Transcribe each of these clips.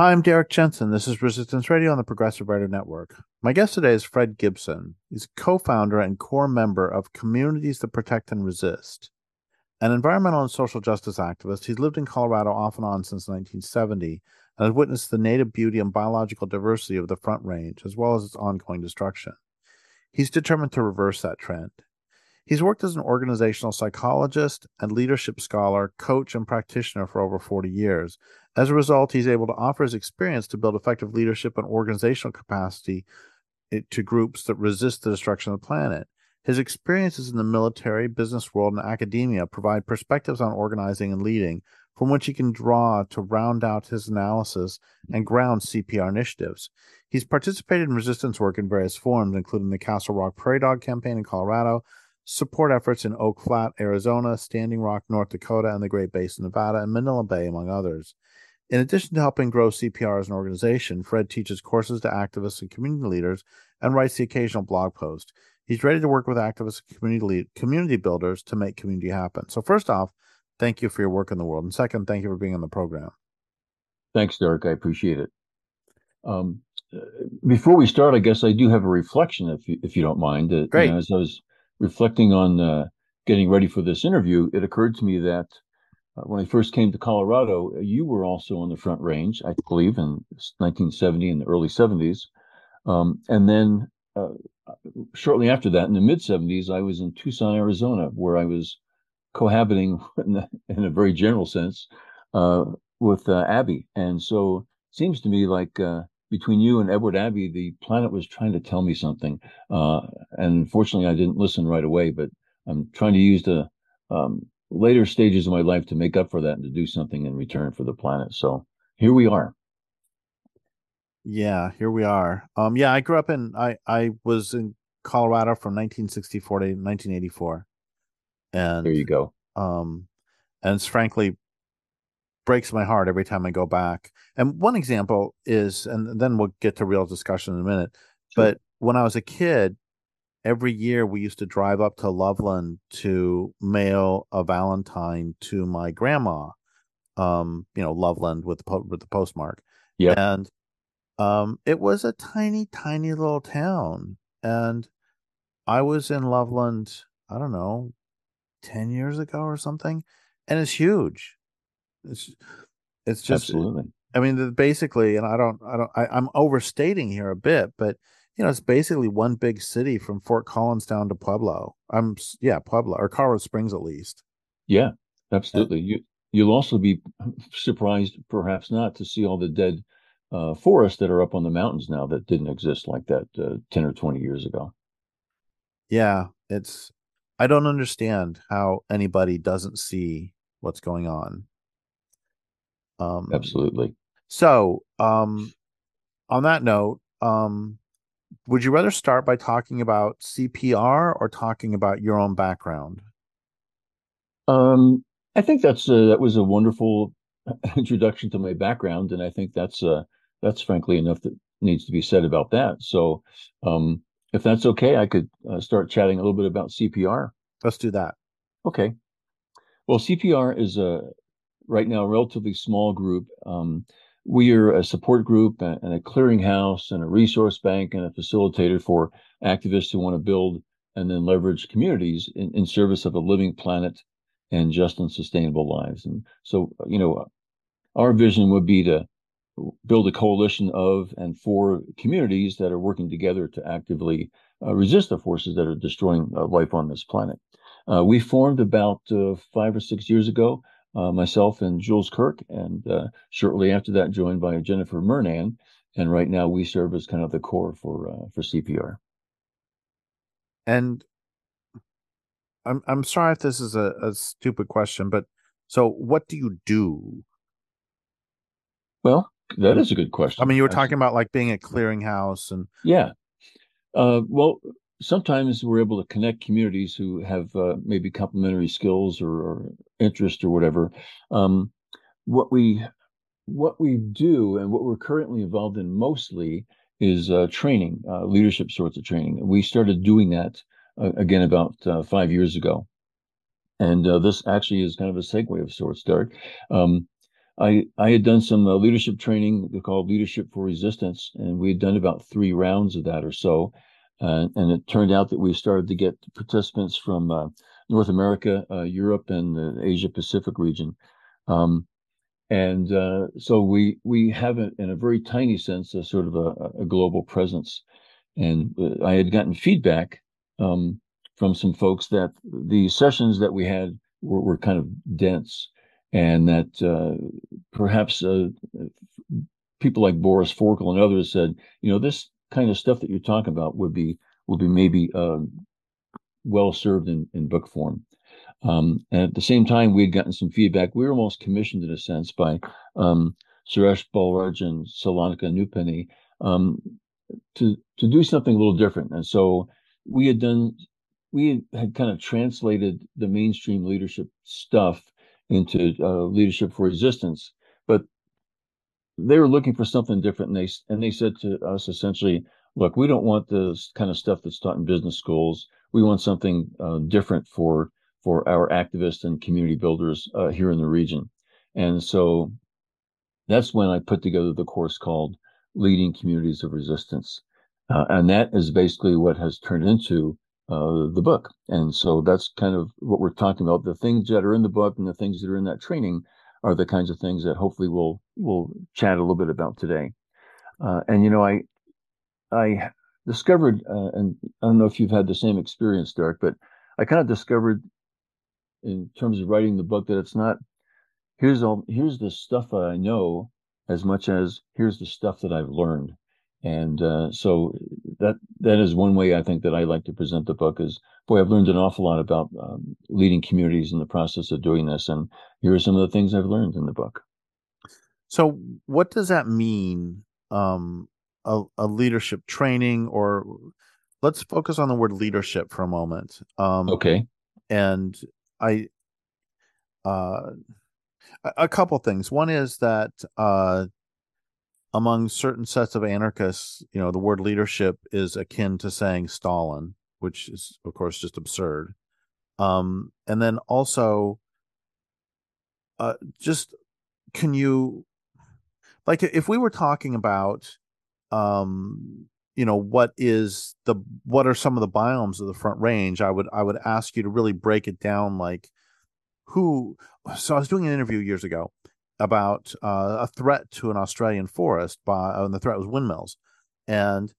Hi, I'm Derrick Jensen. This is Resistance Radio on the Progressive Radio Network. My guest today is Fred Gibson. He's a co founder and core member of Communities That Protect and Resist. An environmental and social justice activist, he's lived in Colorado off and on since 1970 and has witnessed the native beauty and biological diversity of the Front Range, as well as its ongoing destruction. He's determined to reverse that trend. He's worked as an organizational psychologist and leadership scholar, coach, and practitioner for over 40 years. As a result, he's able to offer his experience to build effective leadership and organizational capacity eh, to groups that resist the destruction of the planet. His experiences in the military, business world, and academia provide perspectives on organizing and leading from which he can draw to round out his analysis and ground CPR initiatives. He's participated in resistance work in various forms, including the Castle Rock Prairie Dog campaign in Colorado, support efforts in Oak Flat, Arizona, Standing Rock, North Dakota, and the Great Basin, Nevada, and Manila Bay, among others. In addition to helping grow CPR as an organization, Fred teaches courses to activists and community leaders and writes the occasional blog post. He's ready to work with activists and community lead, community builders to make community happen. So, first off, thank you for your work in the world, and second, thank you for being on the program. Thanks, Derrick. I appreciate it. Um, before we start, I guess I do have a reflection, if you, if you don't mind. Uh, Great. You know, as I was reflecting on uh, getting ready for this interview, it occurred to me that uh, when I first came to Colorado, you were also on the Front Range, I believe, in 1970 and the early 70s. Um, and then uh, shortly after that, in the mid 70s, I was in Tucson, Arizona, where I was cohabiting in, the, in a very general sense uh, with uh, Abbey. And so it seems to me like uh, between you and Edward Abbey, the planet was trying to tell me something. Uh, and unfortunately, I didn't listen right away, but I'm trying to use the um, later stages of my life to make up for that and to do something in return for the planet. So here we are. Yeah, here we are. Um, yeah, I grew up in I I was in Colorado from 1964 to 1984, and there you go. Um, and it's frankly breaks my heart every time I go back. And one example is, and then we'll get to real discussion in a minute. Sure. But when I was a kid, every year we used to drive up to Loveland to mail a Valentine to my grandma. Um, you know, Loveland with the po- with the postmark. Yeah. And um, it was a tiny, tiny little town, and I was in Loveland. I don't know, ten years ago or something, and it's huge. It's it's just absolutely. I mean, basically, and I don't, I don't, I, I'm overstating here a bit, but you know, it's basically one big city from Fort Collins down to Pueblo. I'm, yeah, Pueblo or Colorado Springs at least. Yeah, absolutely. Yeah. You you'll also be surprised, perhaps not, to see all the dead uh, forests that are up on the mountains now that didn't exist like that uh, ten or twenty years ago. Yeah, it's. I don't understand how anybody doesn't see what's going on. Um, Absolutely. So, um, on that note, um, would you rather start by talking about CPR or talking about your own background? Um, I think that's a, that was a wonderful introduction to my background, and I think that's uh, that's frankly enough that needs to be said about that. So, um, if that's okay, I could uh, start chatting a little bit about CPR. Let's do that. Okay. Well, CPR is a right now a relatively small group. Um, we are a support group and a clearinghouse and a resource bank and a facilitator for activists who want to build and then leverage communities in, in service of a living planet and just and sustainable lives. And so, you know, our vision would be to build a coalition of and for communities that are working together to actively uh, resist the forces that are destroying uh, life on this planet. Uh, we formed about uh, five or six years ago uh, myself and Jules Kirk, and uh, shortly after that, joined by Jennifer Murnan. And right now, we serve as kind of the core for uh, for CPR. And I'm I'm sorry if this is a, a stupid question, but so what do you do? Well, that is a good question. I mean, you were talking about like being a clearinghouse and yeah. Uh, well, sometimes we're able to connect communities who have uh, maybe complementary skills or, or, interest or whatever. Um, what we what we do and what we're currently involved in mostly is uh, training, uh, leadership sorts of training. We started doing that uh, again about uh, five years ago, and uh, this actually is kind of a segue of sorts, Derrick. Um, I I had done some leadership training called Leadership for Resistance, and we had done about three rounds of that or so. Uh, and it turned out that we started to get participants from uh, North America, uh, Europe, and the Asia Pacific region. Um, and uh, so we we have a, in a very tiny sense a sort of a, a global presence. And uh, I had gotten feedback um, from some folks that the sessions that we had were, were kind of dense, and that uh, perhaps people like Boris Forkel and others said, you know, this kind of stuff that you're talking about would be would be maybe uh, well served in, in book form. Um, and at the same time, we had gotten some feedback. We were almost commissioned in a sense by um, Suresh Balraj and Salonika Nupeni um, to to do something a little different. And so we had done we had kind of translated the mainstream leadership stuff into uh, leadership for resistance, they were looking for something different. And they and they said to us essentially, "Look, we don't want this kind of stuff that's taught in business schools. We want something uh, different for." for our activists and community builders uh, here in the region. And so that's when I put together the course called Leading Communities of Resistance. Uh, and that is basically what has turned into uh, the book. And so that's kind of what we're talking about. The things that are in the book and the things that are in that training are the kinds of things that hopefully we'll we'll chat a little bit about today. Uh, and you know, I I discovered, uh, and I don't know if you've had the same experience, Derrick, but I kind of discovered in terms of writing the book that it's not here's all here's the stuff I know as much as here's the stuff that I've learned. And uh, so that that is one way I think that I like to present the book is boy I've learned an awful lot about um, leading communities in the process of doing this and here are some of the things I've learned in the book. So what does that mean um, a, a leadership training or let's focus on the word leadership for a moment. Um, okay. And I uh a couple things. One is that uh among certain sets of anarchists, you know, the word leadership is akin to saying Stalin, which is of course just absurd. Um and then also uh just can you like if we were talking about um you know what is the what are some of the biomes of the front range i would i would ask you to really break it down like who so i was doing an interview years ago about uh, a threat to an australian forest by uh, and the threat was windmills. And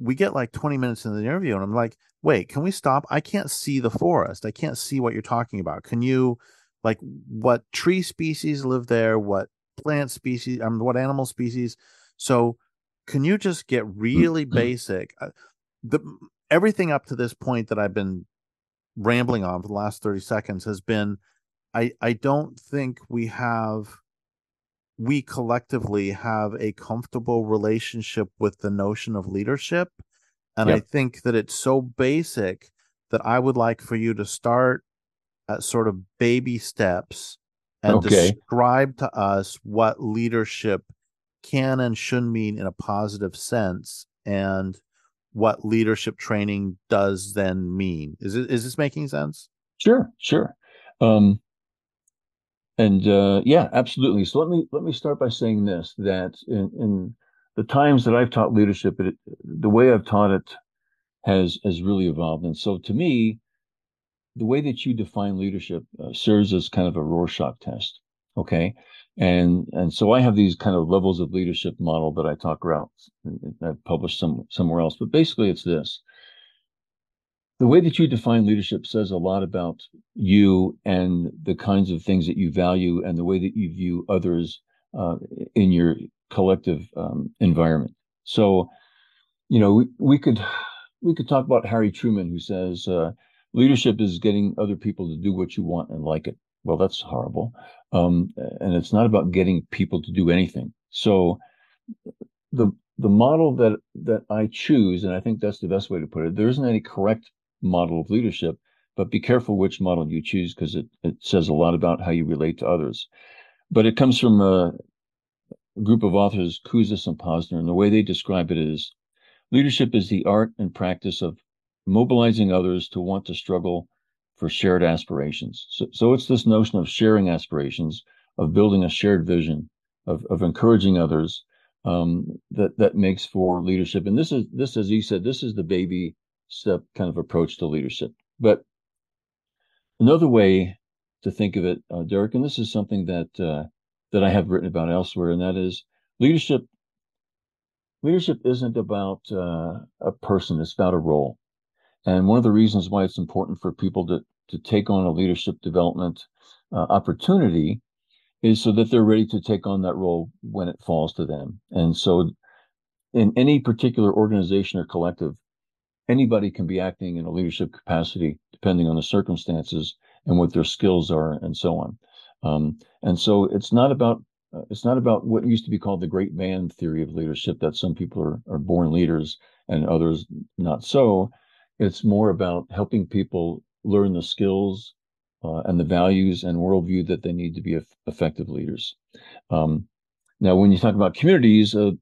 we get like 20 minutes in the interview and i'm like wait can we stop? I can't see the forest. I can't see what you're talking about. Can you like what tree species live there? What plant species I mean, what animal species? So can you just get really mm-hmm. basic? Uh, the everything up to this point that I've been rambling on for the last 30 seconds has been I I don't think we have we collectively have a comfortable relationship with the notion of leadership and yep. I think that it's so basic that I would like for you to start at sort of baby steps and okay. describe to us what leadership can and should mean in a positive sense and what leadership training does then mean. Is it is this making sense? Sure, sure. Um, and uh, yeah, absolutely. So let me let me start by saying this: that in, in the times that I've taught leadership, it, the way I've taught it has has really evolved. And so, to me, the way that you define leadership uh, serves as kind of a Rorschach test. Okay, and and so I have these kind of levels of leadership model that I talk about. I've published some somewhere else, but basically it's this: the way that you define leadership says a lot about you and the kinds of things that you value and the way that you view others uh, in your collective um, environment. So, you know, we, we could we could talk about Harry Truman, who says uh, leadership is getting other people to do what you want and like it. Well, that's horrible. Um, and it's not about getting people to do anything. So the the model that that I choose, and I think that's the best way to put it, there isn't any correct model of leadership, but be careful which model you choose because it, it says a lot about how you relate to others. But it comes from a, group of authors, Kouzes and Posner, and the way they describe it is leadership is the art and practice of mobilizing others to want to struggle for shared aspirations. So, so it's this notion of sharing aspirations of building a shared vision, of, of encouraging others, um, that that makes for leadership. And this is this, as you said, this is the baby step kind of approach to leadership. But another way to think of it, uh, Derrick, and this is something that uh, that I have written about elsewhere, and that is leadership. Leadership isn't about uh, a person; it's about a role. And one of the reasons why it's important for people to to take on a leadership development uh, opportunity is so that they're ready to take on that role when it falls to them. And so, in any particular organization or collective, anybody can be acting in a leadership capacity depending on the circumstances and what their skills are and so on. Um, and so, it's not about uh, it's not about what used to be called the great man theory of leadership that some people are, are born leaders and others not so. It's more about helping people learn the skills uh, and the values and worldview that they need to be effective leaders. Um, now, when you talk about communities, uh,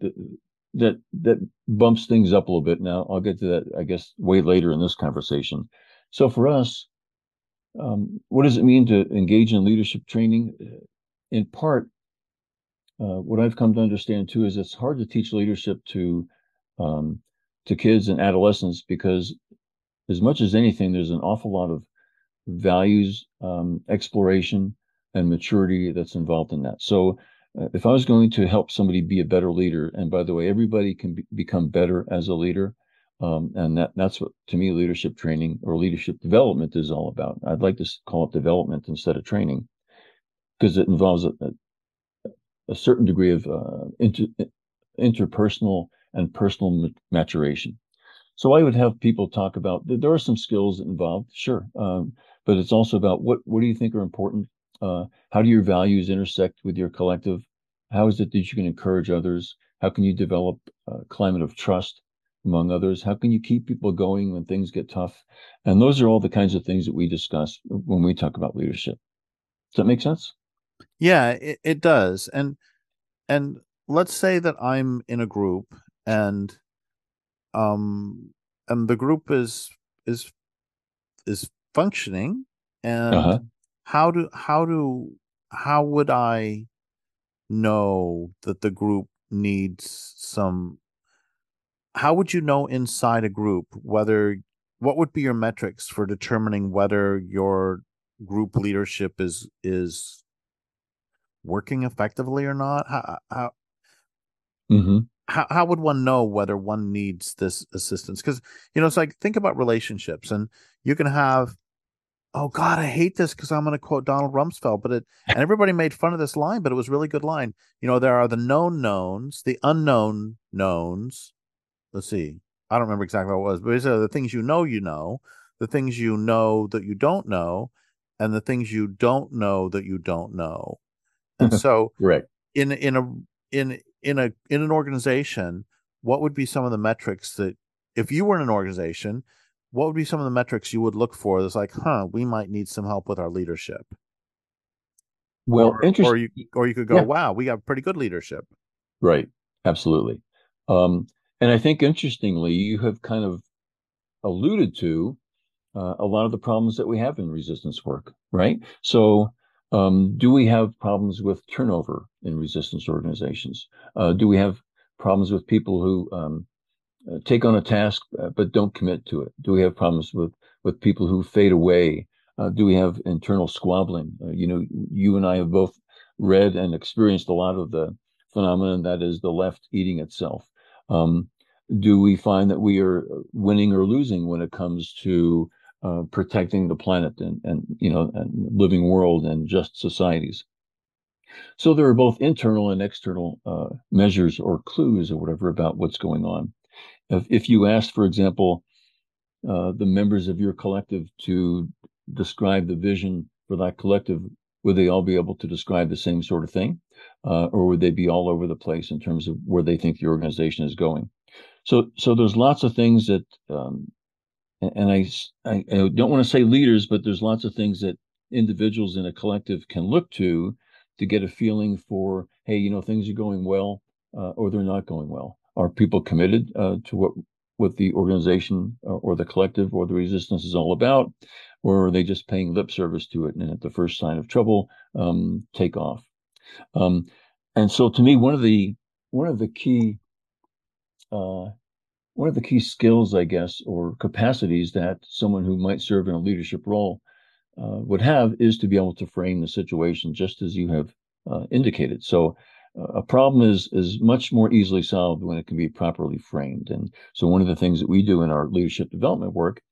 that that bumps things up a little bit. Now, I'll get to that, I guess, way later in this conversation. So, for us, um, what does it mean to engage in leadership training? In part, uh, what I've come to understand too is it's hard to teach leadership to um, to kids and adolescents because, as much as anything, there's an awful lot of values um, exploration and maturity that's involved in that. So, if I was going to help somebody be a better leader, and by the way, everybody can be, become better as a leader, um, and that that's what to me leadership training or leadership development is all about. I'd like to call it development instead of training because it involves a, a, a certain degree of uh, inter, interpersonal and personal maturation. So I would have people talk about there are some skills involved, sure, um, but it's also about what what do you think are important? Uh, how do your values intersect with your collective? How is it that you can encourage others? How can you develop a climate of trust among others? How can you keep people going when things get tough? And those are all the kinds of things that we discuss when we talk about leadership. Does that make sense? Yeah, it, it does. And and let's say that I'm in a group and um and the group is is is functioning and uh-huh. How do how do how would i know that the group needs some how would you know inside a group whether what would be your metrics for determining whether your group leadership is is working effectively or not how how mm-hmm how how would one know whether one needs this assistance? Because you know, it's like think about relationships, and you can have, oh God, I hate this because I'm going to quote Donald Rumsfeld, but it and everybody made fun of this line, but it was really good line. You know, there are the known knowns, the unknown knowns. Let's see, I don't remember exactly what it was, but these are the things you know you know, the things you know that you don't know, and the things you don't know that you don't know. And so, right in in a in in a in an organization, what would be some of the metrics that if you were in an organization, what would be some of the metrics you would look for that's like, huh, we might need some help with our leadership? Well, or, interesting. Or you or you could go, yeah. wow, we got pretty good leadership. Right. Absolutely. Um, and I think interestingly, you have kind of alluded to uh, a lot of the problems that we have in resistance work, right? So um, do we have problems with turnover in resistance organizations? Uh, do we have problems with people who um, uh, take on a task uh, but don't commit to it? Do we have problems with with people who fade away? Uh, do we have internal squabbling? Uh, you know, you and I have both read and experienced a lot of the phenomenon that is the left eating itself. Um, do we find that we are winning or losing when it comes to protecting the planet and, and you know and living world and just societies. So there are both internal and external uh, measures or clues or whatever about what's going on. If, if you asked, for example, uh, the members of your collective to describe the vision for that collective, would they all be able to describe the same sort of thing, uh, or would they be all over the place in terms of where they think the organization is going? So, so there's lots of things that um, and I, I, don't want to say leaders, but there's lots of things that individuals in a collective can look to to get a feeling for, hey, you know, things are going well uh, or they're not going well. Are people committed uh, to what what the organization or, or, the collective or the resistance is all about, or are they just paying lip service to it and at the first sign of trouble, um, take off? Um, and so, to me, one of the one of the key uh, one of the key skills, I guess, or capacities that someone who might serve in a leadership role uh, would have is to be able to frame the situation, just as you have uh, indicated. So, uh, a problem is is much more easily solved when it can be properly framed. And so, one of the things that we do in our leadership development work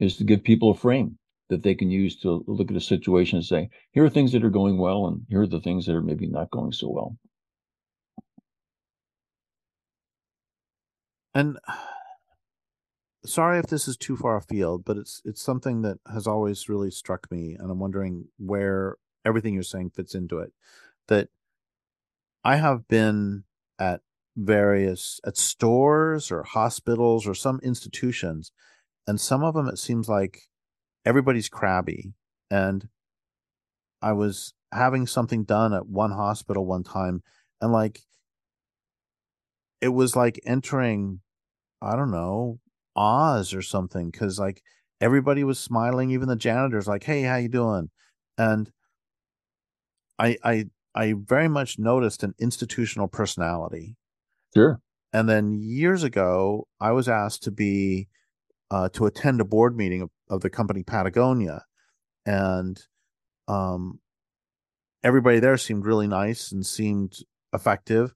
is to give people a frame that they can use to look at a situation and say, here are things that are going well, and here are the things that are maybe not going so well. And sorry if this is too far afield, but it's it's something that has always really struck me, and I'm wondering where everything you're saying fits into it. That I have been at various at stores or hospitals or some institutions, and some of them it seems like everybody's crabby. And I was having something done at one hospital one time, and like it was like entering, I don't know, Oz or something, because like everybody was smiling, even the janitors, like, "Hey, how you doing?" And I, I, I very much noticed an institutional personality. Sure. And then years ago, I was asked to be uh, to attend a board meeting of, of the company Patagonia, and um, everybody there seemed really nice and seemed effective.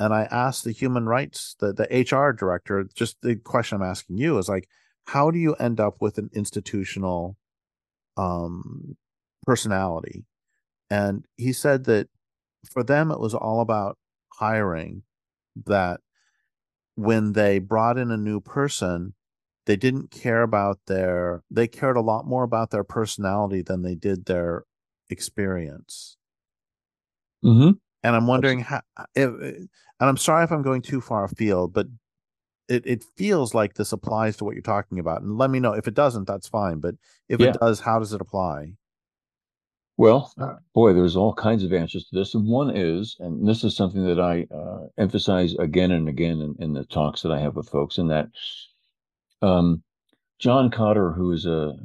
And I asked the human rights, the the HR director, just the question I'm asking you is like, how do you end up with an institutional um, personality? And he said that for them it was all about hiring. That when they brought in a new person, they didn't care about their they cared a lot more about their personality than they did their experience mm-hmm. and i'm wondering how if, and i'm sorry if i'm going too far afield but it, it feels like this applies to what you're talking about and let me know if it doesn't that's fine but if yeah. it does how does it apply well boy there's all kinds of answers to this and one is and this is something that i uh, emphasize again and again in, in the talks that i have with folks in that um, John Kotter, who is a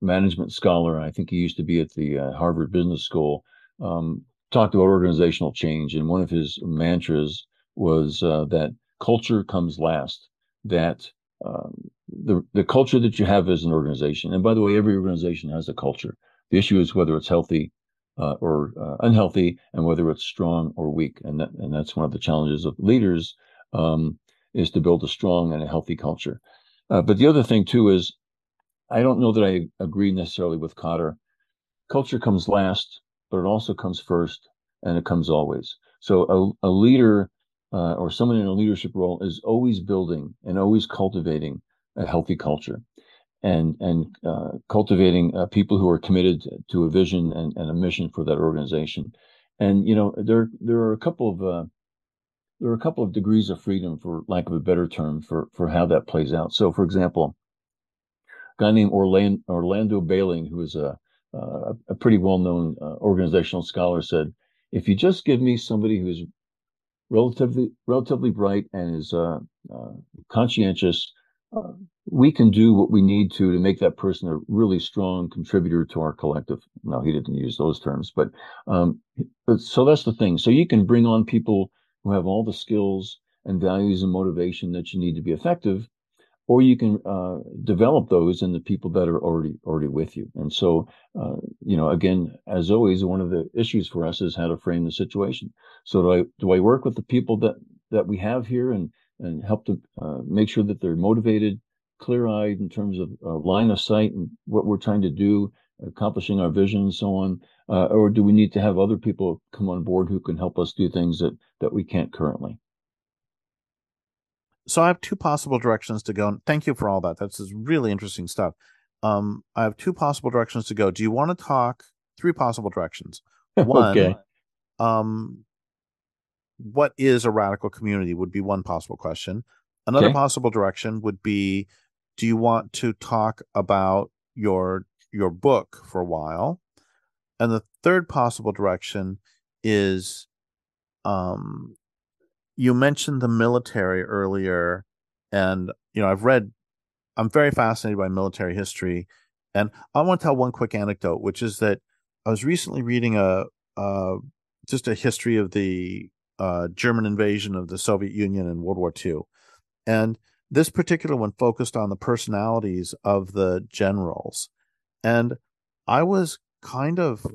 management scholar, I think he used to be at the uh, Harvard Business School, um, talked about organizational change. And one of his mantras was uh, that culture comes last, that um, the, the culture that you have as an organization, and by the way, every organization has a culture. The issue is whether it's healthy uh, or uh, unhealthy, and whether it's strong or weak. And that, and that's one of the challenges of leaders. Um, is to build a strong and a healthy culture. Uh, but the other thing too is, I don't know that I agree necessarily with Kotter. Culture comes last, but it also comes first, and it comes always. So a, a leader uh, or someone in a leadership role is always building and always cultivating a healthy culture, and and uh, cultivating uh, people who are committed to a vision and, and, a mission for that organization. And you know there there are a couple of uh, there are a couple of degrees of freedom, for lack of a better term, for for how that plays out. So, for example, a guy named Orlando, Orlando Behling, who is a uh, a pretty well-known uh, organizational scholar, said, "If you just give me somebody who's relatively relatively bright and is uh conscientious, we can do what we need to to make that person a really strong contributor to our collective." No, he didn't use those terms, but um, but so that's the thing. So you can bring on people who have all the skills and values and motivation that you need to be effective or you can uh, develop those in the people that are already already with you and so uh, you know again as always one of the issues for us is how to frame the situation so do i do i work with the people that that we have here and and help to uh, make sure that they're motivated clear-eyed in terms of uh, line of sight and what we're trying to do accomplishing our vision and so on. Uh, or do we need to have other people come on board who can help us do things that that we can't currently? So i have two possible directions to go thank you for all that. That's really interesting stuff. Um, i have two possible directions to go. Do you want to talk? Three possible directions. One okay. um, what is a radical community would be one possible question another okay. possible direction would be do you want to talk about your your book for a while. And the third possible direction is um, you mentioned the military earlier. And, you know, I've read, I'm very fascinated by military history. And I want to tell one quick anecdote, which is that I was recently reading a, a just a history of the uh, German invasion of the Soviet Union in World War II. And this particular one focused on the personalities of the generals. And I was kind of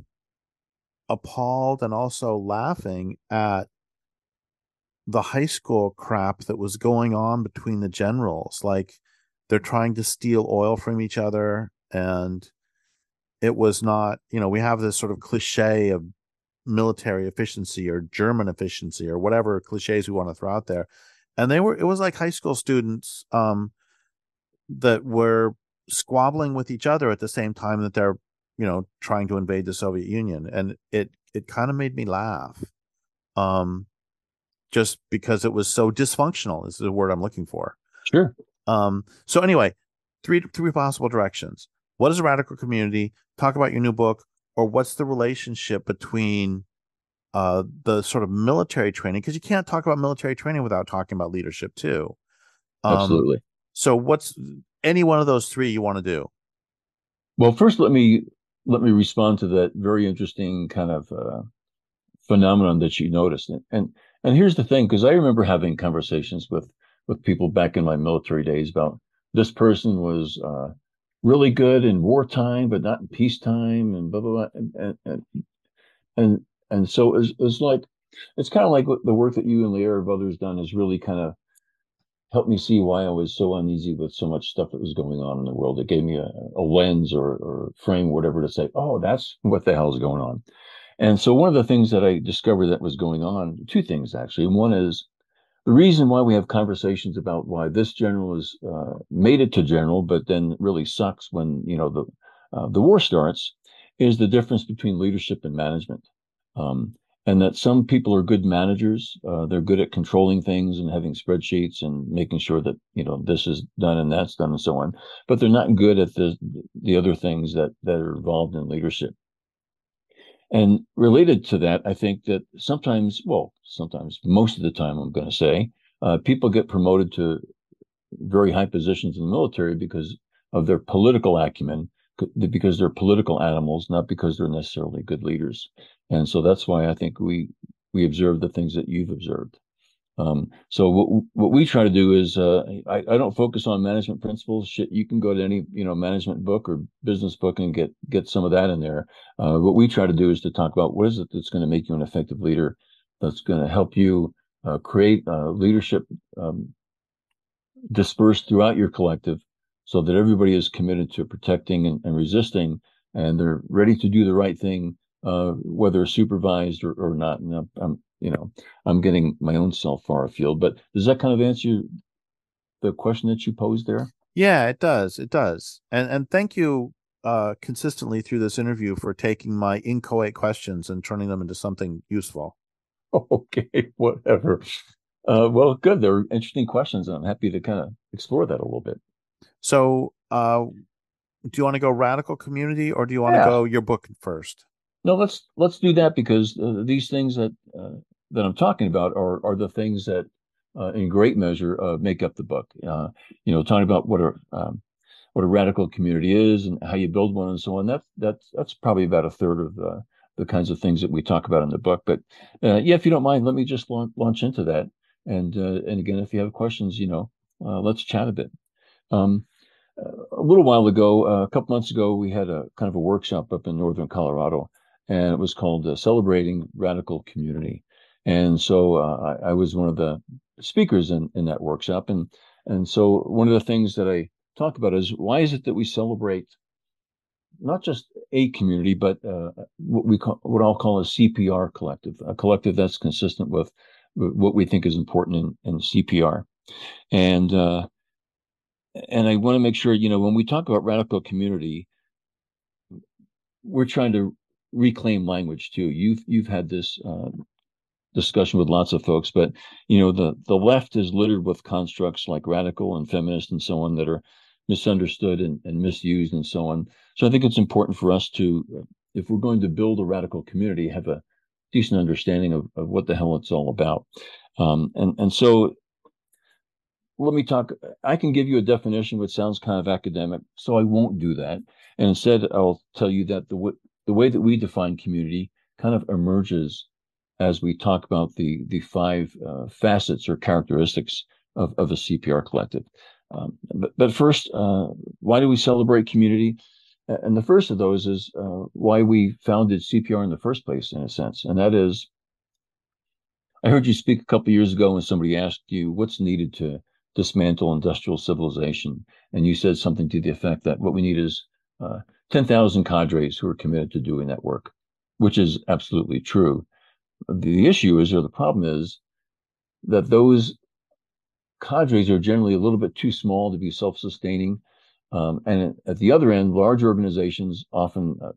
appalled and also laughing at the high school crap that was going on between the generals. Like they're trying to steal oil from each other. And it was not, you know, we have this sort of cliche of military efficiency or German efficiency or whatever cliches we want to throw out there. And they were, it was like high school students um, that were squabbling with each other at the same time that they're, you know, trying to invade the Soviet Union. And it, it kind of made me laugh. Um, just because it was so dysfunctional is the word I'm looking for. Sure. Um, so anyway, three three possible directions. What is a radical community? Talk about your new book, or what's the relationship between uh, the sort of military training? Because you can't talk about military training without talking about leadership too. Um, Absolutely. So, what's any one of those three you want to do? Well, first, let me let me respond to that very interesting kind of uh, phenomenon that you noticed, and and, and here's the thing, because I remember having conversations with with people back in my military days about this person was uh, really good in wartime, but not in peacetime, and blah blah blah, and and and, and so it's, it's like it's kind of like the work that you and Lierre have others done has really kind of helped me see why I was so uneasy with so much stuff that was going on in the world. It gave me a, a lens or, or frame, whatever, to say, oh, that's what the hell is going on. And so one of the things that I discovered that was going on, two things actually. One is the reason why we have conversations about why this general is uh, made it to general, but then really sucks when you know the uh, the war starts, is the difference between leadership and management. Um, and that some people are good managers. Uh, they're good at controlling things and having spreadsheets and making sure that you know this is done and that's done and so on. But they're not good at the the other things that that are involved in leadership. And related to that, I think that sometimes, well, sometimes most of the time, I'm going to say, uh, people get promoted to very high positions in the military because of their political acumen, because they're political animals, not because they're necessarily good leaders. And so that's why I think we we observe the things that you've observed. Um, so what what we try to do is uh, I, I don't focus on management principles. Shit, you can go to any you know management book or business book and get get some of that in there. Uh, what we try to do is to talk about what is it that's going to make you an effective leader, that's going to help you uh, create uh, leadership um, dispersed throughout your collective, so that everybody is committed to protecting and, and resisting, and they're ready to do the right thing, uh, whether supervised or, or not. And I'm, you know, I'm getting my own self far afield. But does that kind of answer the question that you posed there? Yeah, it does. It does. And and thank you uh consistently through this interview for taking my inchoate questions and turning them into something useful. Okay, whatever. Uh well, good. They're interesting questions and I'm happy to kind of explore that a little bit. So, uh do you want to go radical community or do you want yeah. to go your book first? No, let's let's do that because uh, these things that uh, that I'm talking about are are the things that, uh, in great measure, uh, make up the book. Uh, you know, talking about what a um, what a radical community is and how you build one and so on. That that's that's probably about a third of the the kinds of things that we talk about in the book. But uh, yeah, if you don't mind, let me just launch, launch into that. And and again, if you have questions, you know, let's chat a bit. Um, a little while ago, a couple months ago, we had a kind of a workshop up in northern Colorado and it was called uh, Celebrating Radical Community. And so uh, I, I, was one of the speakers in, in that workshop. And, and so one of the things that I talk about is why is it that we celebrate not just a community, but uh, what we call, what I'll call a CPR collective, a collective that's consistent with what we think is important in, in CPR. And, uh, and I want to make sure, you know, when we talk about radical community, we're trying to reclaim language too. You've you've had this uh, discussion with lots of folks, but you know the the left is littered with constructs like radical and feminist and so on that are misunderstood and, and misused and so on. So I think it's important for us to, if we're going to build a radical community, have a decent understanding of, of what the hell it's all about. Um, and and so let me talk. I can give you a definition which sounds kind of academic, so I won't do that. And instead, I'll tell you that the the way that we define community kind of emerges as we talk about the the five uh, facets or characteristics of, of a CPR collective. Um, but, but first, uh, why do we celebrate community? And the first of those is uh, why we founded CPR in the first place, in a sense, and that is. I heard you speak a couple years ago when somebody asked you what's needed to dismantle industrial civilization, and you said something to the effect that what we need is uh, 10,000 cadres who are committed to doing that work, which is absolutely true. The issue is, or the problem is, that those cadres are generally a little bit too small to be self-sustaining. Um, and at the other end, large organizations often uh,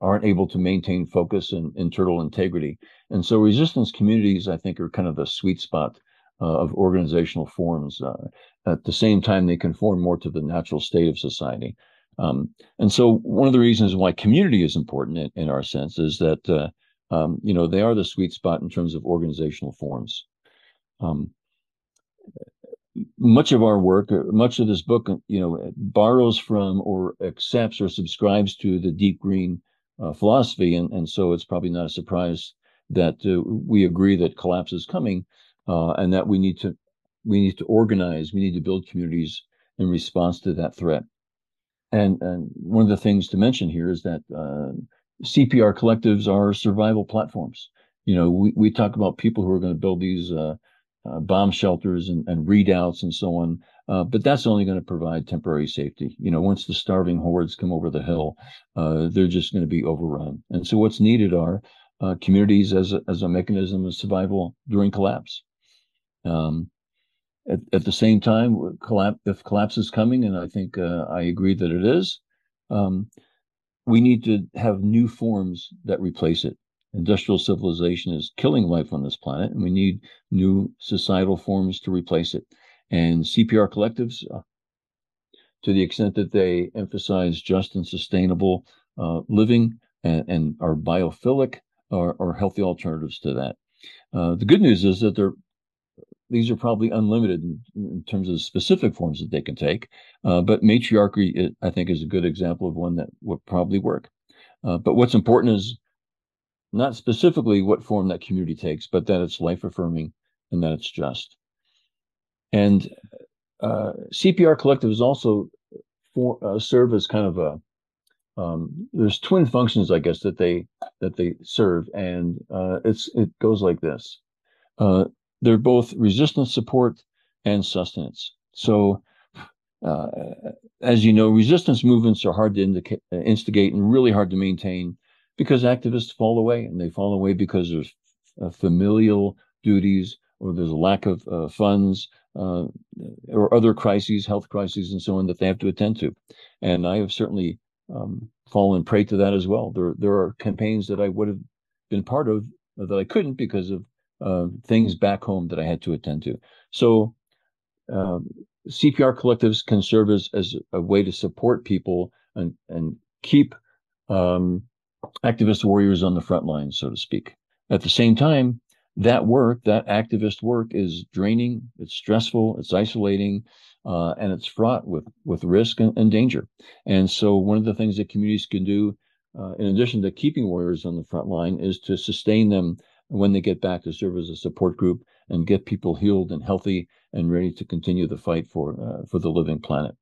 aren't able to maintain focus and internal integrity. And so resistance communities, I think, are kind of the sweet spot uh, of organizational forms. Uh, at the same time, they conform more to the natural state of society. Um, and so one of the reasons why community is important in, in our sense is that, uh, um, you know, they are the sweet spot in terms of organizational forms. Um, much of our work, uh, much of this book, uh, you know, borrows from or accepts or subscribes to the deep green uh, philosophy, and and so it's probably not a surprise that uh, we agree that collapse is coming, uh, and that we need to we need to organize, we need to build communities in response to that threat. And and one of the things to mention here is that uh, CPR collectives are survival platforms. You know, we we talk about people who are going to build these uh, bomb shelters and, and redoubts and so on. Uh, but that's only going to provide temporary safety. You know, once the starving hordes come over the hill, uh, they're just going to be overrun. And so, what's needed are uh, communities as a, as a mechanism of survival during collapse. Um, at, at the same time, collapse, if collapse is coming, and I think uh, I agree that it is, um, we need to have new forms that replace it industrial civilization is killing life on this planet, and we need new societal forms to replace it. And CPR collectives, uh, to the extent that they emphasize just and sustainable uh, living and, and, are biophilic, are, are, healthy alternatives to that. Uh, the good news is that they're these are probably unlimited in, in, terms of specific forms that they can take. Uh, but matriarchy, I think, is a good example of one that would probably work. Uh, but what's important is not specifically what form that community takes, but that it's life affirming and that it's just. And uh, CPR collectives also for, uh, serve as kind of a um, there's twin functions, I guess, that they that they serve, and uh, it's it goes like this. They're both resistance support and sustenance. So, uh, as you know, resistance movements are hard to instigate and really hard to maintain because activists fall away and they fall away because there's uh, familial duties or there's a lack of uh, funds uh, or other crises, health crises, and so on that they have to attend to. And I have certainly um, fallen prey to that as well. There, there are campaigns that I would have been part of that I couldn't because of uh, things back home that I had to attend to. So um, CPR collectives can serve as, as a way to support people and, and keep um, activist warriors on the front line, so to speak. At the same time, that work, that activist work, is draining. It's stressful. It's isolating, uh, and it's fraught with with risk and, and, danger. And so, one of the things that communities can do, uh, in addition to keeping warriors on the front line, is to sustain them when they get back to serve as a support group and get people healed and healthy and ready to continue the fight for uh, for the living planet.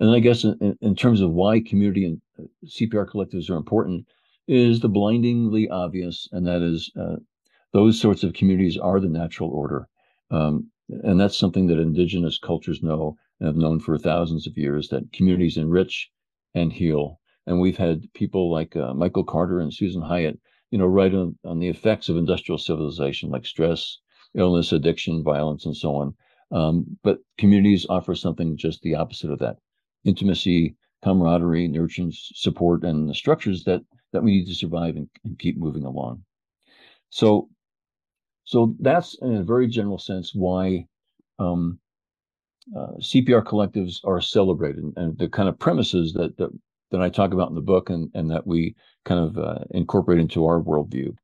And I guess in, in terms of why community and uh, CPR collectives are important is the blindingly obvious, and that is uh, those sorts of communities are the natural order. Um, and that's something that indigenous cultures know and have known for thousands of years that communities enrich and heal. And we've had people like uh, Michael Carter and Susan Hyatt, you know, write on, on the effects of industrial civilization like stress, illness, addiction, violence, and so on. Um, but communities offer something just the opposite of that intimacy, camaraderie, nurturance, support, and the structures that that we need to survive and, and keep moving along. So, so that's in a very general sense why um, uh, CPR collectives are celebrated, and the kind of premises that that that I talk about in the book, and and that we kind of uh, incorporate into our worldview.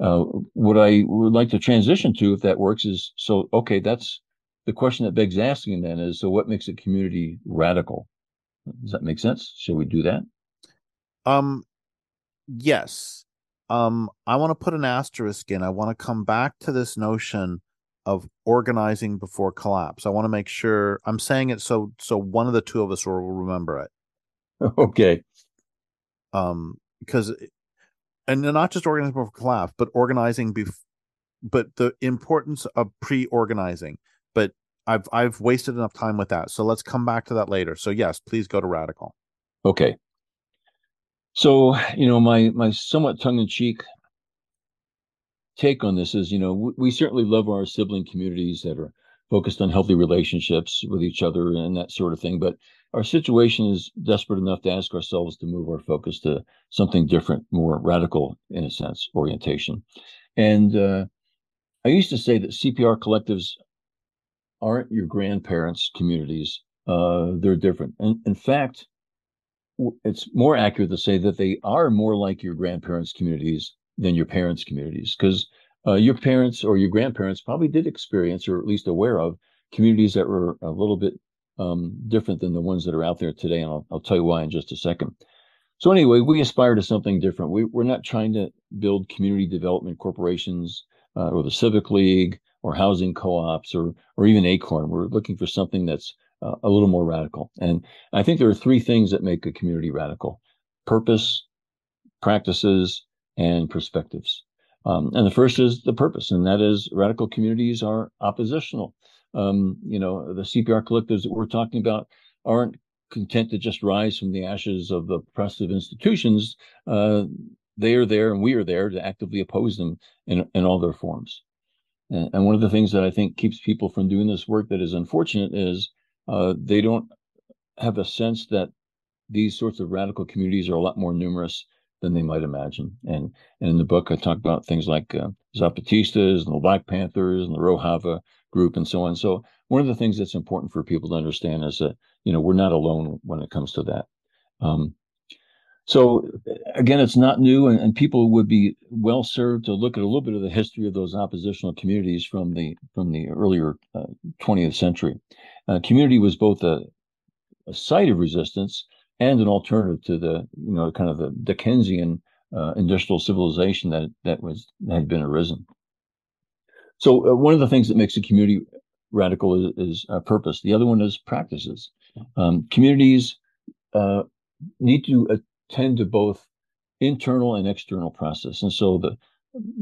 Uh, what I would like to transition to, if that works, is so okay. That's the question that begs asking. Then is so, what makes a community radical? Does that make sense? Shall we do that? Um, yes. um, I want to put an asterisk in. I want to come back to this notion of organizing before collapse. I want to make sure I'm saying it so so one of the two of us will remember it. Okay. Um, because and not just organizing before collapse, but organizing before, but the importance of pre-organizing. But I've I've wasted enough time with that. So let's come back to that later. So yes, please go to radical. Okay. So, you know, my my somewhat tongue-in-cheek take on this is, you know, we, we certainly love our sibling communities that are focused on healthy relationships with each other and that sort of thing. But our situation is desperate enough to ask ourselves to move our focus to something different, more radical, in a sense, orientation. And uh, I used to say that CPR collectives aren't your grandparents' communities. Uh, they're different. And in fact, it's more accurate to say that they are more like your grandparents' communities than your parents' communities, because uh, your parents or your grandparents probably did experience, or at least aware of, communities that were a little bit um, different than the ones that are out there today. And I'll, I'll tell you why in just a second. So, anyway, we aspire to something different. We, we're not trying to build community development corporations uh, or the Civic League or housing co-ops or or even Acorn. We're looking for something that's uh, a little more radical. And I think there are three things that make a community radical: purpose, practices, and perspectives. Um, and the first is the purpose, and that is radical communities are oppositional. Um, you know, the CPR collectives that we're talking about aren't content to just rise from the ashes of the oppressive institutions. Uh, they are there and we are there to actively oppose them in, in all their forms. And, and one of the things that I think keeps people from doing this work that is unfortunate is uh, they don't have a sense that these sorts of radical communities are a lot more numerous than they might imagine. And, and in the book, I talk about things like uh, Zapatistas and the Black Panthers and the Rojava group and so on. So one of the things that's important for people to understand is that you know we're not alone when it comes to that. Um, so again, it's not new, and, and, people would be well served to look at a little bit of the history of those oppositional communities from the from the earlier uh, 20th century. Uh, community was both a, a, site of resistance and an alternative to the you know kind of the Dickensian uh, industrial civilization that that was had been arisen. So uh, one of the things that makes a community radical is, is uh, purpose. The other one is practices. Um, communities uh, need to attend to both internal and external process. And so the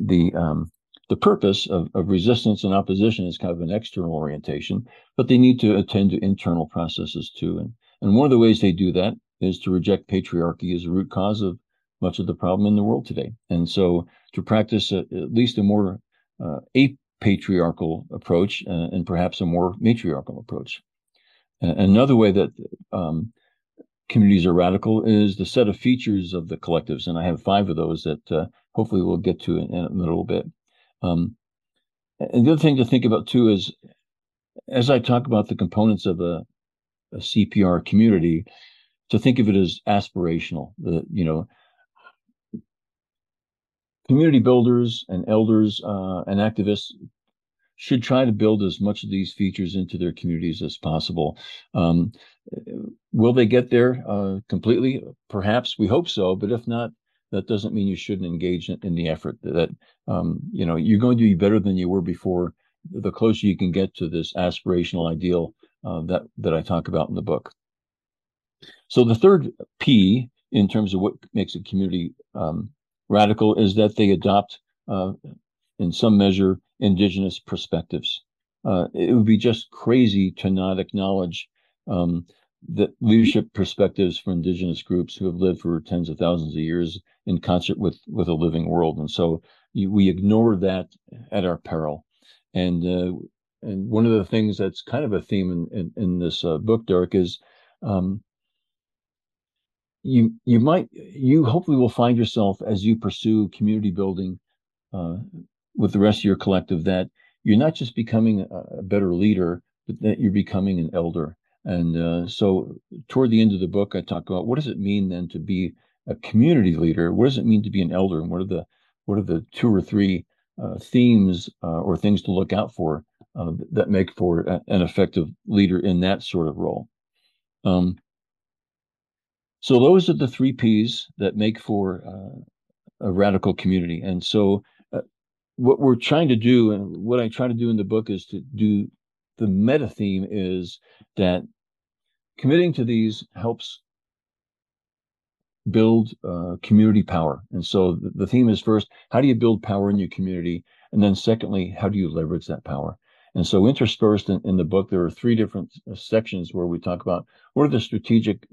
the um, the purpose of, of resistance and opposition is kind of an external orientation, but they need to attend to internal processes too. And and one of the ways they do that is to reject patriarchy as a root cause of much of the problem in the world today. And so to practice a, at least a more uh, apatriarchal approach uh, and perhaps a more matriarchal approach. Another way that um, communities are radical is the set of features of the collectives, and I have five of those that uh, hopefully we'll get to in, in a little bit. Um, and the other thing to think about too is, as I talk about the components of a, a CPR community, to think of it as aspirational. The you know, community builders and elders uh, and activists should try to build as much of these features into their communities as possible. Um, will they get there uh, completely? Perhaps we hope so, but if not, that doesn't mean you shouldn't engage in, in the effort. That um, you know you're going to be better than you were before. The closer you can get to this aspirational ideal uh, that that I talk about in the book. So the third P in terms of what makes a community um, radical is that they adopt, uh, in some measure, indigenous perspectives. Uh, it would be just crazy to not acknowledge um, the leadership perspectives for indigenous groups who have lived for tens of thousands of years in concert with with a living world, and so we ignore that at our peril. And uh, and one of the things that's kind of a theme in in, in this uh, book, Derrick, is um, you you might you hopefully will find yourself as you pursue community building uh, with the rest of your collective that you're not just becoming a, better leader, but that you're becoming an elder. And uh, so, toward the end of the book, I talk about what does it mean then to be a community leader? What does it mean to be an elder? And what are the what are the two or three uh, themes uh, or things to look out for uh, that make for a, an effective leader in that sort of role? Um, so those are the three P's that make for uh, a radical community. And so, uh, what we're trying to do, and what I try to do in the book, is to do the meta theme is that committing to these helps build uh, community power. And so the, the theme is first, how do you build power in your community? And then secondly, how do you leverage that power? And so interspersed in, in the book, there are three different uh, sections where we talk about what are the strategic,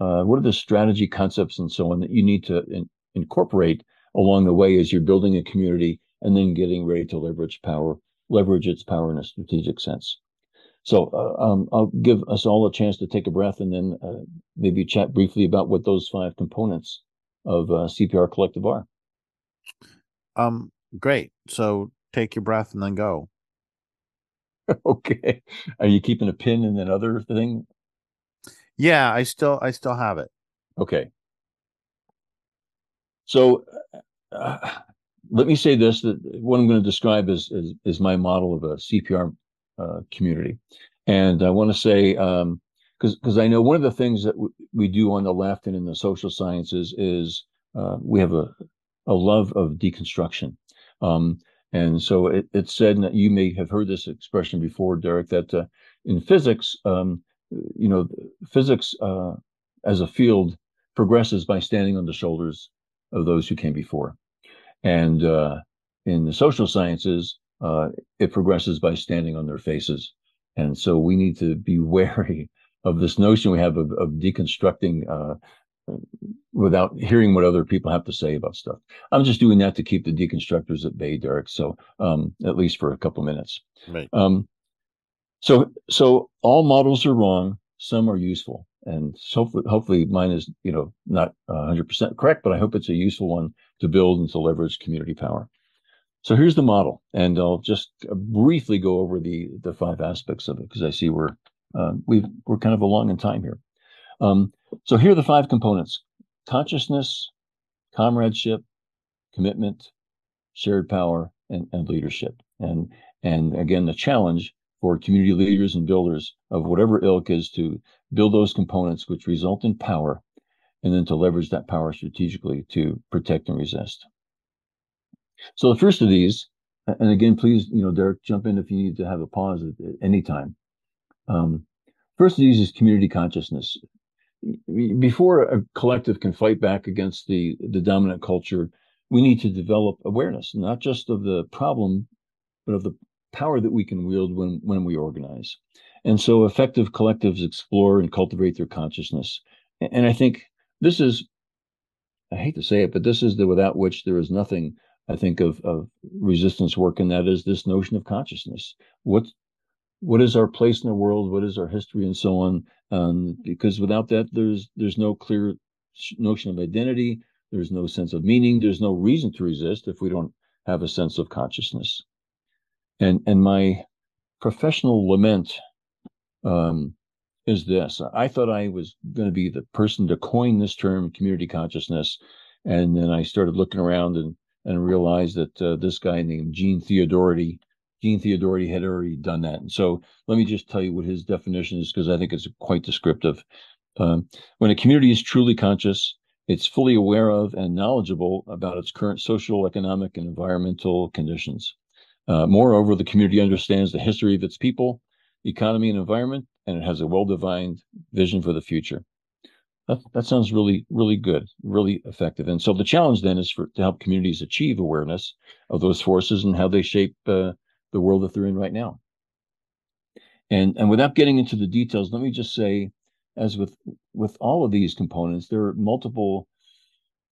uh, what are the strategy concepts and so on that you need to in, incorporate along the way as you're building a community and then getting ready to leverage power, leverage its power in a strategic sense. So uh, um, I'll give us all a chance to take a breath and then uh, maybe chat briefly about what those five components of uh, CPR Collective are. Um, great. So take your breath and then go. okay. Are you keeping a pin in that other thing? Yeah, I still I still have it. Okay. So uh, let me say this: that what I'm going to describe is is, is my model of a CPR uh, community. And I want to say, because um, because I know one of the things that w- we do on the left and in the social sciences is uh, we have a a love of deconstruction. Um, and so it, it's said that you may have heard this expression before, Derrick, that uh, in physics, um, you know, physics uh, as a field progresses by standing on the shoulders of those who came before. And uh, in the social sciences, uh, it progresses by standing on their faces. And so we need to be wary of this notion we have of, of deconstructing uh, without hearing what other people have to say about stuff. I'm just doing that to keep the deconstructors at bay, Derrick. So um, at least for a couple minutes. Right. Um, so so all models are wrong. Some are useful, and hopefully, hopefully mine is you know not 100 percent correct, but I hope it's a useful one to build and to leverage community power. So here's the model, and I'll just briefly go over the the five aspects of it because I see we're uh, we we're kind of along in time here. Um, so here are the five components: consciousness, comradeship, commitment, shared power, and, and leadership. And and again, the challenge for community leaders and builders of whatever ilk is to build those components which result in power, and then to leverage that power strategically to protect and resist. So the first of these, and again, please, you know, Derrick, jump in if you need to have a pause at, at any time. Um, first of these is community consciousness. Before a collective can fight back against the the dominant culture, we need to develop awareness, not just of the problem, but of the power that we can wield when when we organize. And so, effective collectives explore and cultivate their consciousness. And I think this is, I hate to say it, but this is the without which there is nothing I think of of resistance work, and that is this notion of consciousness. What what is our place in the world? What is our history, and so on? Um, because without that, there's there's no clear notion of identity. There's no sense of meaning. There's no reason to resist if we don't have a sense of consciousness. And and my professional lament um, is this: I thought I was going to be the person to coin this term, community consciousness, and then I started looking around and and realized that uh, this guy named Gene Theodority, Gene Theodority had already done that. And so let me just tell you what his definition is because I think it's quite descriptive. Um, when a community is truly conscious, it's fully aware of and knowledgeable about its current social, economic, and environmental conditions. Uh, moreover, the community understands the history of its people, economy, and environment, and it has a well defined vision for the future. That, that sounds really, really good, really effective. And so the challenge then is for to help communities achieve awareness of those forces and how they shape uh, the world that they're in right now. And and without getting into the details, let me just say, as with with all of these components, there are multiple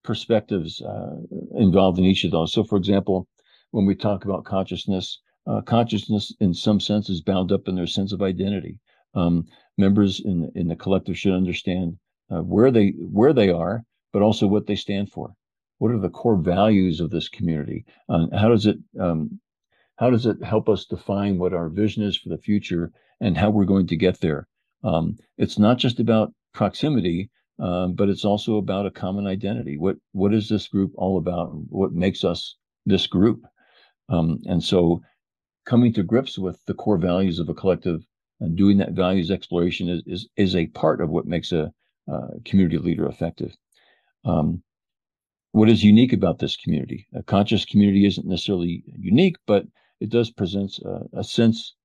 perspectives uh, involved in each of those. So, for example, when we talk about consciousness, uh, consciousness in some sense is bound up in their sense of identity. Um, members in in the collective should understand uh, where they where they are, but also what they stand for. What are the core values of this community? Um, how does it um, how does it help us define what our vision is for the future and how we're going to get there? Um, it's not just about proximity, um, but it's also about a common identity. What what is this group all about? What makes us this group? Um, and so, coming to grips with the core values of a collective and doing that values exploration is is, is a part of what makes a community leader effective. Um, what is unique about this community. A conscious community isn't necessarily unique, but it does present a, a sense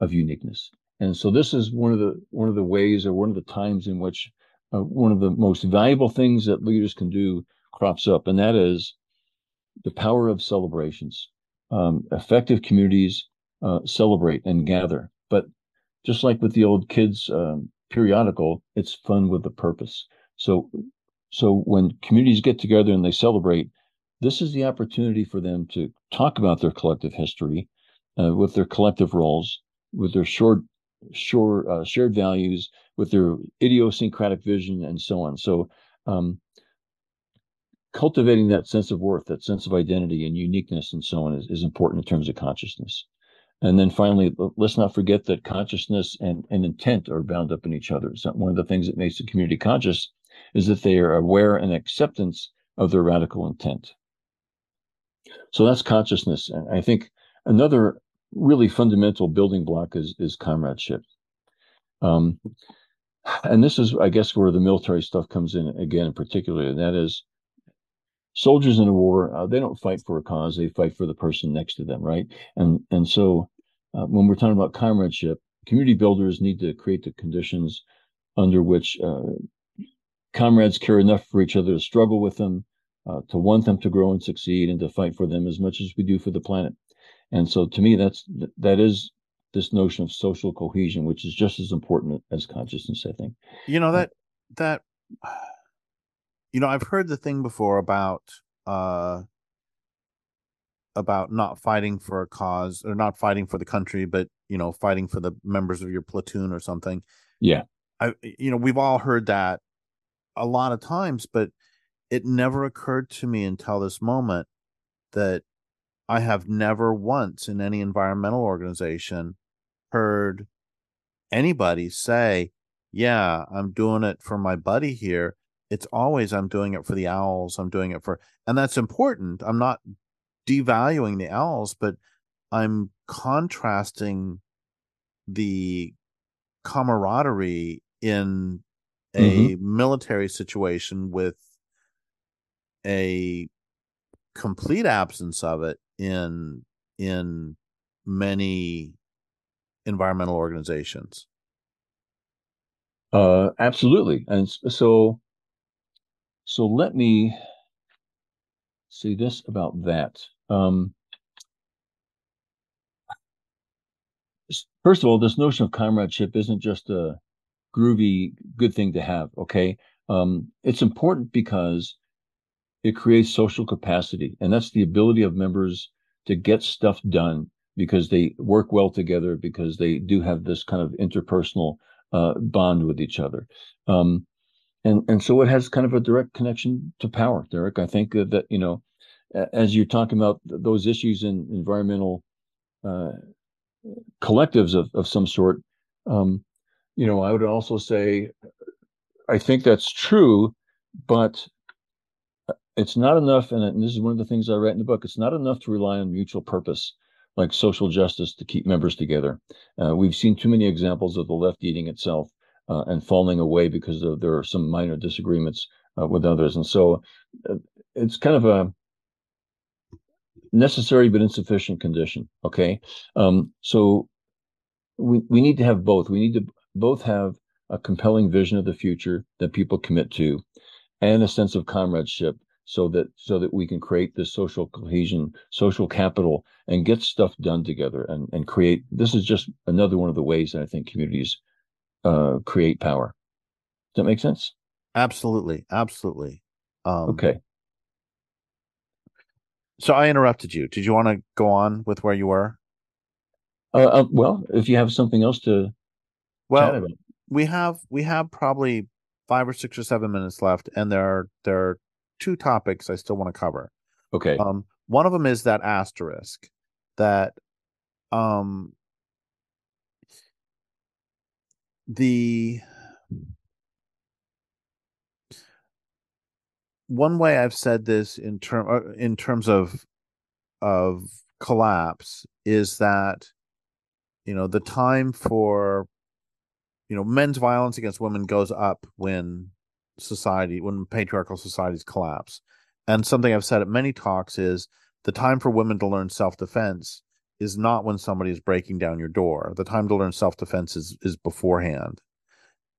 of uniqueness. And so this is one of the one of the ways or one of the times in which uh, one of the most valuable things that leaders can do crops up, and that is the power of celebrations. Um, effective communities uh, celebrate and gather, but just like with the old kids um, periodical, it's fun with a purpose. So, so when communities get together and they celebrate, this is the opportunity for them to talk about their collective history, uh, with their collective roles, with their short, short uh, shared values, with their idiosyncratic vision, and so on. So, um, cultivating that sense of worth, that sense of identity and uniqueness, and so on is, is important in terms of consciousness. And then finally, let's not forget that consciousness and, and intent are bound up in each other. So one of the things that makes the community conscious is that they are aware and acceptance of their radical intent. So that's consciousness. And I think another really fundamental building block is, is comradeship. Um, and this is, I guess, where the military stuff comes in again, particularly, and that is soldiers in a war uh, they don't fight for a cause they fight for the person next to them right? And and so uh, when we're talking about comradeship community builders need to create the conditions under which uh, comrades care enough for each other to struggle with them uh, to want them to grow and succeed and to fight for them as much as we do for the planet. And so to me that's that is this notion of social cohesion which is just as important as consciousness i think. You know that that you know, I've heard the thing before about uh about not fighting for a cause or not fighting for the country, but you know, fighting for the members of your platoon or something. Yeah. I you know, we've all heard that a lot of times, but it never occurred to me until this moment that I have never once in any environmental organization heard anybody say, Yeah, I'm doing it for my buddy here it's always I'm doing it for the owls. I'm doing it for, and that's important. I'm not devaluing the owls, but I'm contrasting the camaraderie in a mm-hmm. military situation with a complete absence of it in in many environmental organizations uh absolutely and so so let me say this about that. Um, first of all, this notion of comradeship isn't just a groovy, good thing to have. Okay. Um, it's important because it creates social capacity, and that's the ability of members to get stuff done because they work well together, because they do have this kind of interpersonal uh, bond with each other. Um, and and so it has kind of a direct connection to power, Derrick. I think that, that you know, as you're talking about those issues in environmental uh, collectives of, of some sort, um, you know, I would also say, I think that's true, but it's not enough. And this is one of the things I write in the book. It's not enough to rely on mutual purpose like social justice to keep members together. Uh, we've seen too many examples of the left eating itself uh, and falling away because of, there are some minor disagreements uh, with others. And so uh, it's kind of a necessary but insufficient condition. Okay. Um, so we, we need to have both. We need to both have a compelling vision of the future that people commit to and a sense of comradeship so that so that we can create this social cohesion social capital and get stuff done together and and create this is just another one of the ways that i think communities uh, create power. Does that make sense? Absolutely, absolutely. Um, okay. So I interrupted you. Did you want to go on with where you were? Uh, uh, well, if you have something else to well, we have we have probably five or six or seven minutes left, and there are there are two topics I still want to cover. Okay. Um, one of them is that asterisk that um the one way I've said this in term uh, in terms of of collapse is that you know the time for you know men's violence against women goes up when society when patriarchal societies collapse. And something I've said at many talks is the time for women to learn self defense is not when somebody is breaking down your door. The time to learn self defense is is beforehand.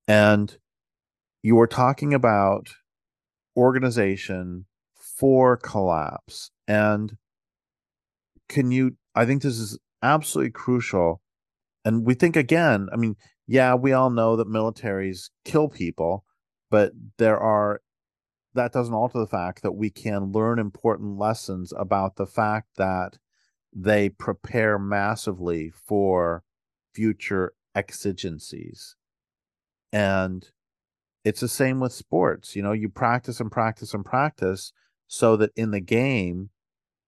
And you are talking about organization for collapse. And can you I think this is absolutely crucial. And we think again, I mean, yeah, we all know that militaries kill people, but there are that doesn't alter the fact that we can learn important lessons about the fact that they prepare massively for future exigencies. And it's the same with sports. You know, you practice and practice and practice so that in the game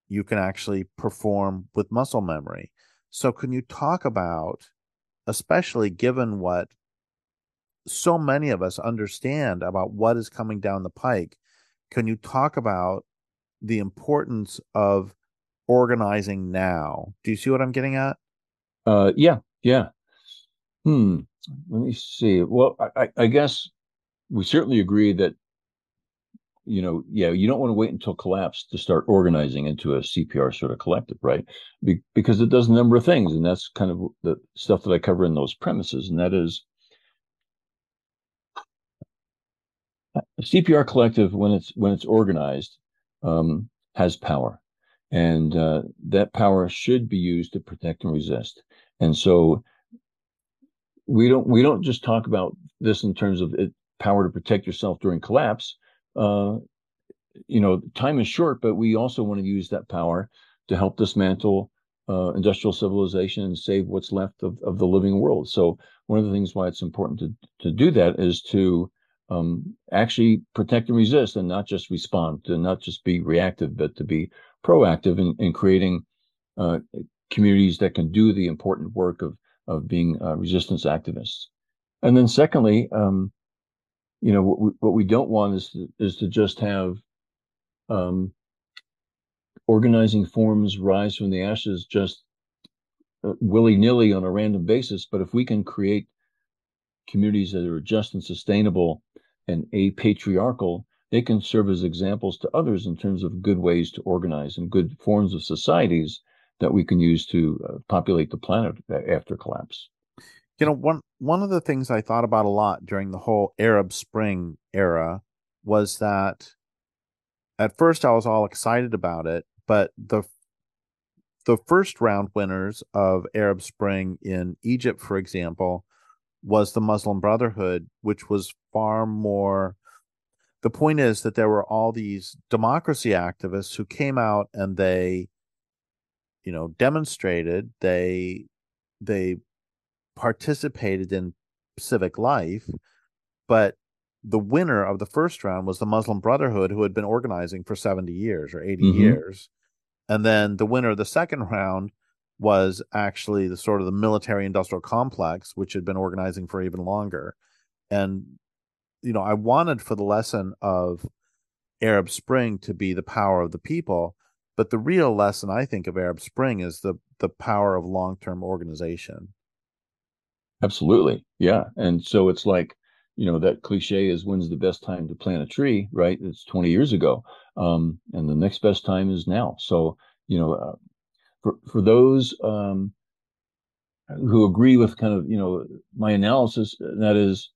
you can actually perform with muscle memory. So, can you talk about, especially given what so many of us understand about what is coming down the pike, can you talk about the importance of organizing now? Do you see what I'm getting at? Uh, yeah, yeah. Hmm. Let me see. Well, I, I guess we certainly agree that you know, yeah, you don't want to wait until collapse to start organizing into a CPR sort of collective, right? Be- because it does a number of things, and that's kind of the stuff that I cover in those premises, and that is a CPR collective when it's when it's organized um, has power, and uh, that power should be used to protect and resist. And so we don't we don't just talk about this in terms of it, power to protect yourself during collapse uh, you know, time is short, but we also want to use that power to help dismantle uh, industrial civilization and save what's left of, of the living world. So one of the things why it's important to to do that is to um, actually protect and resist, and not just respond, to not just be reactive, but to be proactive in, in creating uh, communities that can do the important work of of being uh, resistance activists. And then secondly, um, you know what we, what we don't want is to, is to just have um, organizing forms rise from the ashes just uh, willy-nilly on a random basis but if we can create communities that are just and sustainable and apatriarchal they can serve as examples to others in terms of good ways to organize and good forms of societies that we can use to uh, populate the planet after collapse. You know one one of the things i thought about a lot during the whole arab spring era was that at first i was all excited about it but the the first round winners of arab spring in egypt for example was the muslim brotherhood which was far more the point is that there were all these democracy activists who came out and they you know demonstrated they they participated in civic life, but the winner of the first round was the Muslim Brotherhood, who had been organizing for 70 years or 80 mm-hmm. years. And then the winner of the second round was actually the sort of the military industrial complex, which had been organizing for even longer. And, you know, I wanted for the lesson of Arab Spring to be the power of the people. But the real lesson I think of Arab Spring is the the power of long term organization. Absolutely. Yeah. And so it's like, you know, that cliche is when's the best time to plant a tree, right? It's 20 years ago. Um, and the next best time is now. So, you know, uh, for, for those um, who agree with kind of, you know, my analysis, that is,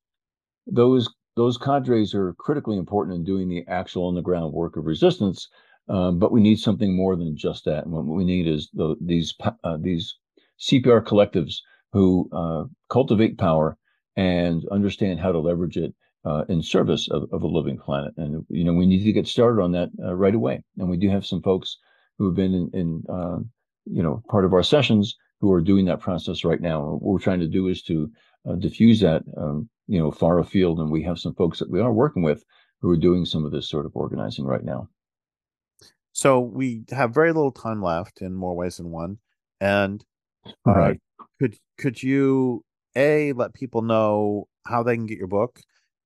those those cadres are critically important in doing the actual on the ground work of resistance. Um, but we need something more than just that. And what we need is the, these uh, these CPR collectives who uh, cultivate power and understand how to leverage it uh, in service of, of, a living planet. And you know, we need to get started on that uh, right away. And we do have some folks who have been in, in uh, you know, part of our sessions who are doing that process right now. What we're trying to do is to uh, diffuse that, um, you know, far afield. And we have some folks that we are working with who are doing some of this sort of organizing right now. So we have very little time left in more ways than one. And uh, right could could you a let people know how they can get your book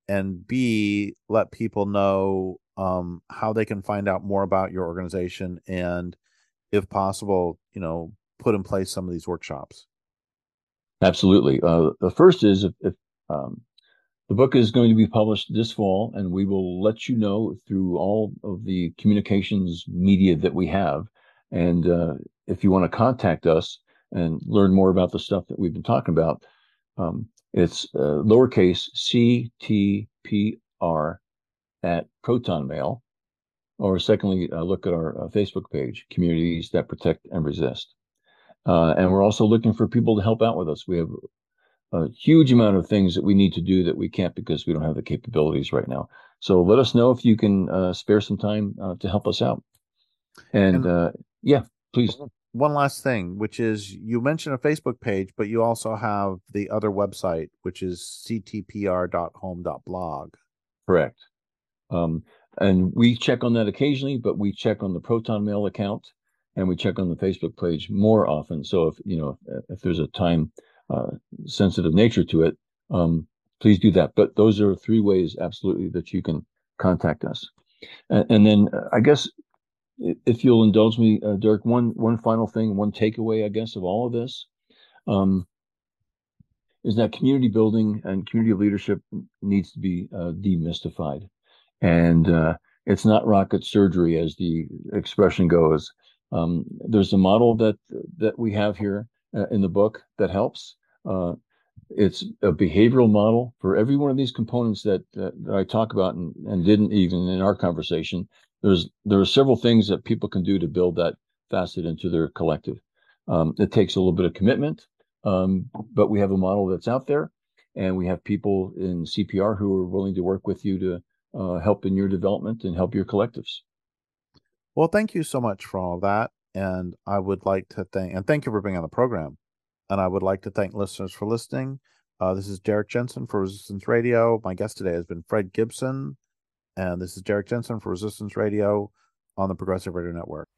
and b let people know um, how they can find out more about your organization and if possible you know put in place some of these workshops absolutely uh, the first is if, if um, the book is going to be published this fall, and we will let you know through all of the communications media that we have. And uh, if you want to contact us and learn more about the stuff that we've been talking about, um, it's uh, lowercase ctpr at Proton Mail. Or secondly, uh, look at our uh, Facebook page, Communities That Protect and Resist. Uh, and we're also looking for people to help out with us. We have a huge amount of things that we need to do that we can't because we don't have the capabilities right now. So let us know if you can uh, spare some time uh, to help us out. And, and uh, yeah, please. One last thing, which is you mentioned a Facebook page, but you also have the other website, which is ctpr.home.blog. Correct. Um, and we check on that occasionally, but we check on the Proton Mail account and we check on the Facebook page more often. So if you know if there's a time uh, sensitive nature to it, um, please do that. But those are three ways absolutely that you can contact us. And, and then uh, I guess if you'll indulge me, uh, Derrick, one one final thing, one takeaway, I guess, of all of this. Um, is that community building and community leadership needs to be uh, demystified and uh, it's not rocket surgery, as the expression goes. Um, there's a model that that we have here uh, in the book that helps. Uh, it's a behavioral model for every one of these components that, that, that I talk about and, and didn't even in our conversation. There's there are several things that people can do to build that facet into their collective. Um, it takes a little bit of commitment, um, but we have a model that's out there, and we have people in CPR who are willing to work with you to uh, help in your development and help your collectives. Well, thank you so much for all that. And I would like to thank, and thank you for being on the program. And I would like to thank listeners for listening. Uh, this is Derrick Jensen for Resistance Radio. My guest today has been Fred Gibson. And this is Derrick Jensen for Resistance Radio on the Progressive Radio Network.